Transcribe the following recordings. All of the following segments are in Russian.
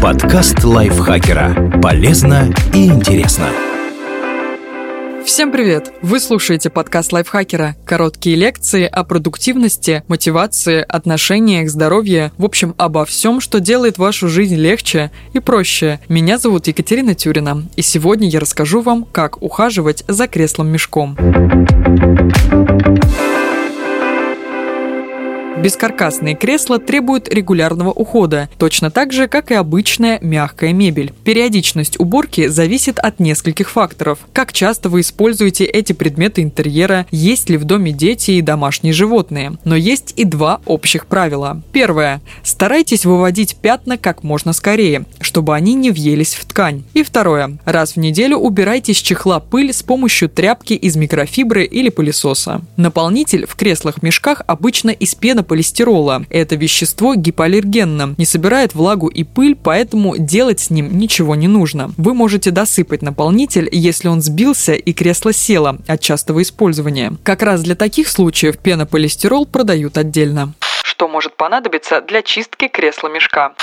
Подкаст лайфхакера. Полезно и интересно. Всем привет! Вы слушаете подкаст лайфхакера. Короткие лекции о продуктивности, мотивации, отношениях, здоровье, в общем, обо всем, что делает вашу жизнь легче и проще. Меня зовут Екатерина Тюрина, и сегодня я расскажу вам, как ухаживать за креслом-мешком. Бескаркасные кресла требуют регулярного ухода, точно так же, как и обычная мягкая мебель. Периодичность уборки зависит от нескольких факторов. Как часто вы используете эти предметы интерьера, есть ли в доме дети и домашние животные. Но есть и два общих правила. Первое. Старайтесь выводить пятна как можно скорее, чтобы они не въелись в ткань. И второе. Раз в неделю убирайте с чехла пыль с помощью тряпки из микрофибры или пылесоса. Наполнитель в креслах-мешках обычно из пены полистирола. Это вещество гипоаллергенно, не собирает влагу и пыль, поэтому делать с ним ничего не нужно. Вы можете досыпать наполнитель, если он сбился и кресло село от частого использования. Как раз для таких случаев пенополистирол продают отдельно. Что может понадобиться для чистки кресла-мешка?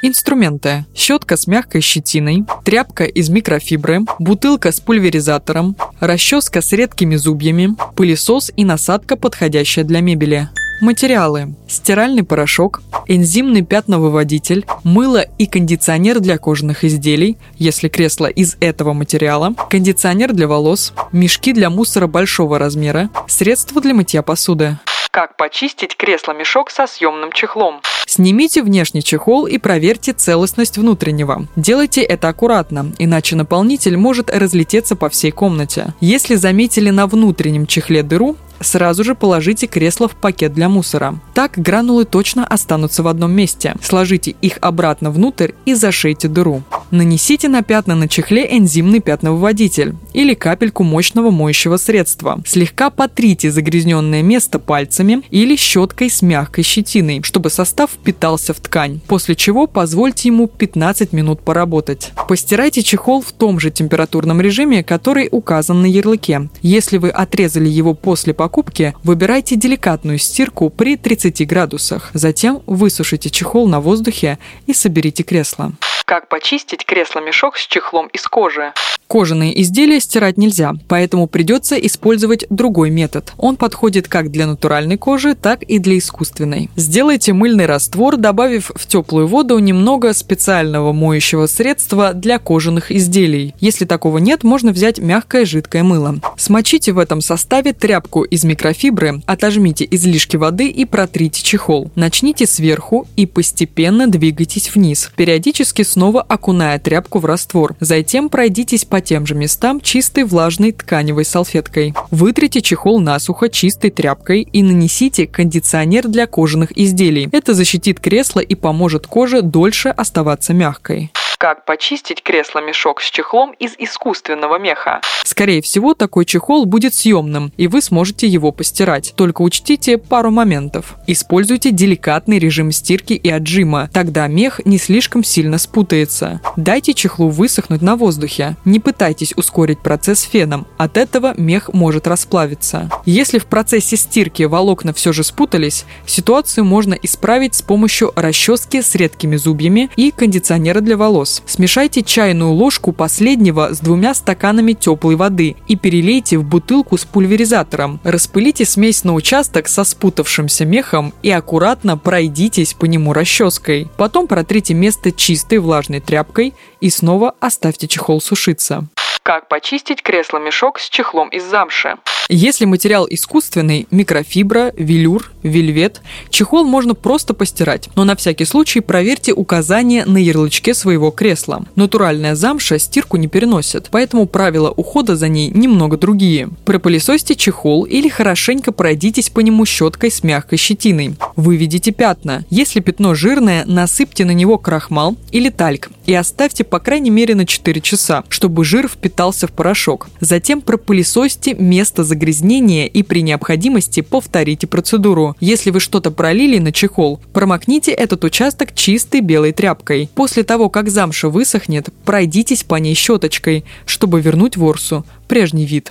Инструменты. Щетка с мягкой щетиной, тряпка из микрофибры, бутылка с пульверизатором, расческа с редкими зубьями, пылесос и насадка, подходящая для мебели. Материалы. Стиральный порошок, энзимный пятновыводитель, мыло и кондиционер для кожаных изделий, если кресло из этого материала, кондиционер для волос, мешки для мусора большого размера, средства для мытья посуды. Как почистить кресло-мешок со съемным чехлом? Снимите внешний чехол и проверьте целостность внутреннего. Делайте это аккуратно, иначе наполнитель может разлететься по всей комнате. Если заметили на внутреннем чехле дыру, сразу же положите кресло в пакет для мусора. Так гранулы точно останутся в одном месте. Сложите их обратно внутрь и зашейте дыру. Нанесите на пятна на чехле энзимный пятновыводитель или капельку мощного моющего средства. Слегка потрите загрязненное место пальцами или щеткой с мягкой щетиной, чтобы состав впитался в ткань, после чего позвольте ему 15 минут поработать. Постирайте чехол в том же температурном режиме, который указан на ярлыке. Если вы отрезали его после покупки, выбирайте деликатную стирку при 30 градусах. Затем высушите чехол на воздухе и соберите кресло. Как почистить кресло-мешок с чехлом из кожи? Кожаные изделия стирать нельзя, поэтому придется использовать другой метод. Он подходит как для натуральной кожи, так и для искусственной. Сделайте мыльный раствор, добавив в теплую воду немного специального моющего средства для кожаных изделий. Если такого нет, можно взять мягкое жидкое мыло. Смочите в этом составе тряпку из микрофибры, отожмите излишки воды и протрите чехол. Начните сверху и постепенно двигайтесь вниз, периодически снова окуная тряпку в раствор. Затем пройдитесь по тем же местам чистой влажной тканевой салфеткой. Вытрите чехол насухо чистой тряпкой и нанесите кондиционер для кожаных изделий. Это защитит кресло и поможет коже дольше оставаться мягкой. Как почистить кресло-мешок с чехлом из искусственного меха? Скорее всего, такой чехол будет съемным, и вы сможете его постирать. Только учтите пару моментов. Используйте деликатный режим стирки и отжима, тогда мех не слишком сильно спутается. Дайте чехлу высохнуть на воздухе. Не пытайтесь ускорить процесс феном, от этого мех может расплавиться. Если в процессе стирки волокна все же спутались, ситуацию можно исправить с помощью расчески с редкими зубьями и кондиционера для волос вопрос. Смешайте чайную ложку последнего с двумя стаканами теплой воды и перелейте в бутылку с пульверизатором. Распылите смесь на участок со спутавшимся мехом и аккуратно пройдитесь по нему расческой. Потом протрите место чистой влажной тряпкой и снова оставьте чехол сушиться. Как почистить кресло-мешок с чехлом из замши? Если материал искусственный, микрофибра, велюр, вельвет, чехол можно просто постирать, но на всякий случай проверьте указания на ярлычке своего кресла. Натуральная замша стирку не переносит, поэтому правила ухода за ней немного другие. Пропылесосьте чехол или хорошенько пройдитесь по нему щеткой с мягкой щетиной. Выведите пятна. Если пятно жирное, насыпьте на него крахмал или тальк и оставьте по крайней мере на 4 часа, чтобы жир впитался в порошок. Затем пропылесосьте место загрязнения и при необходимости повторите процедуру. Если вы что-то пролили на чехол, промокните этот участок чистой белой тряпкой. После того, как замша высохнет, пройдитесь по ней щеточкой, чтобы вернуть ворсу прежний вид.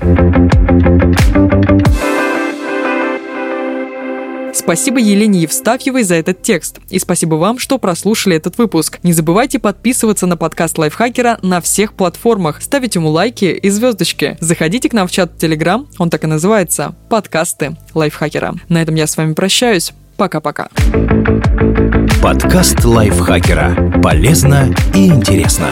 Спасибо Елене Евстафьевой за этот текст. И спасибо вам, что прослушали этот выпуск. Не забывайте подписываться на подкаст Лайфхакера на всех платформах, ставить ему лайки и звездочки. Заходите к нам в чат в Телеграм, он так и называется – подкасты Лайфхакера. На этом я с вами прощаюсь. Пока-пока. Подкаст Лайфхакера. Полезно и интересно.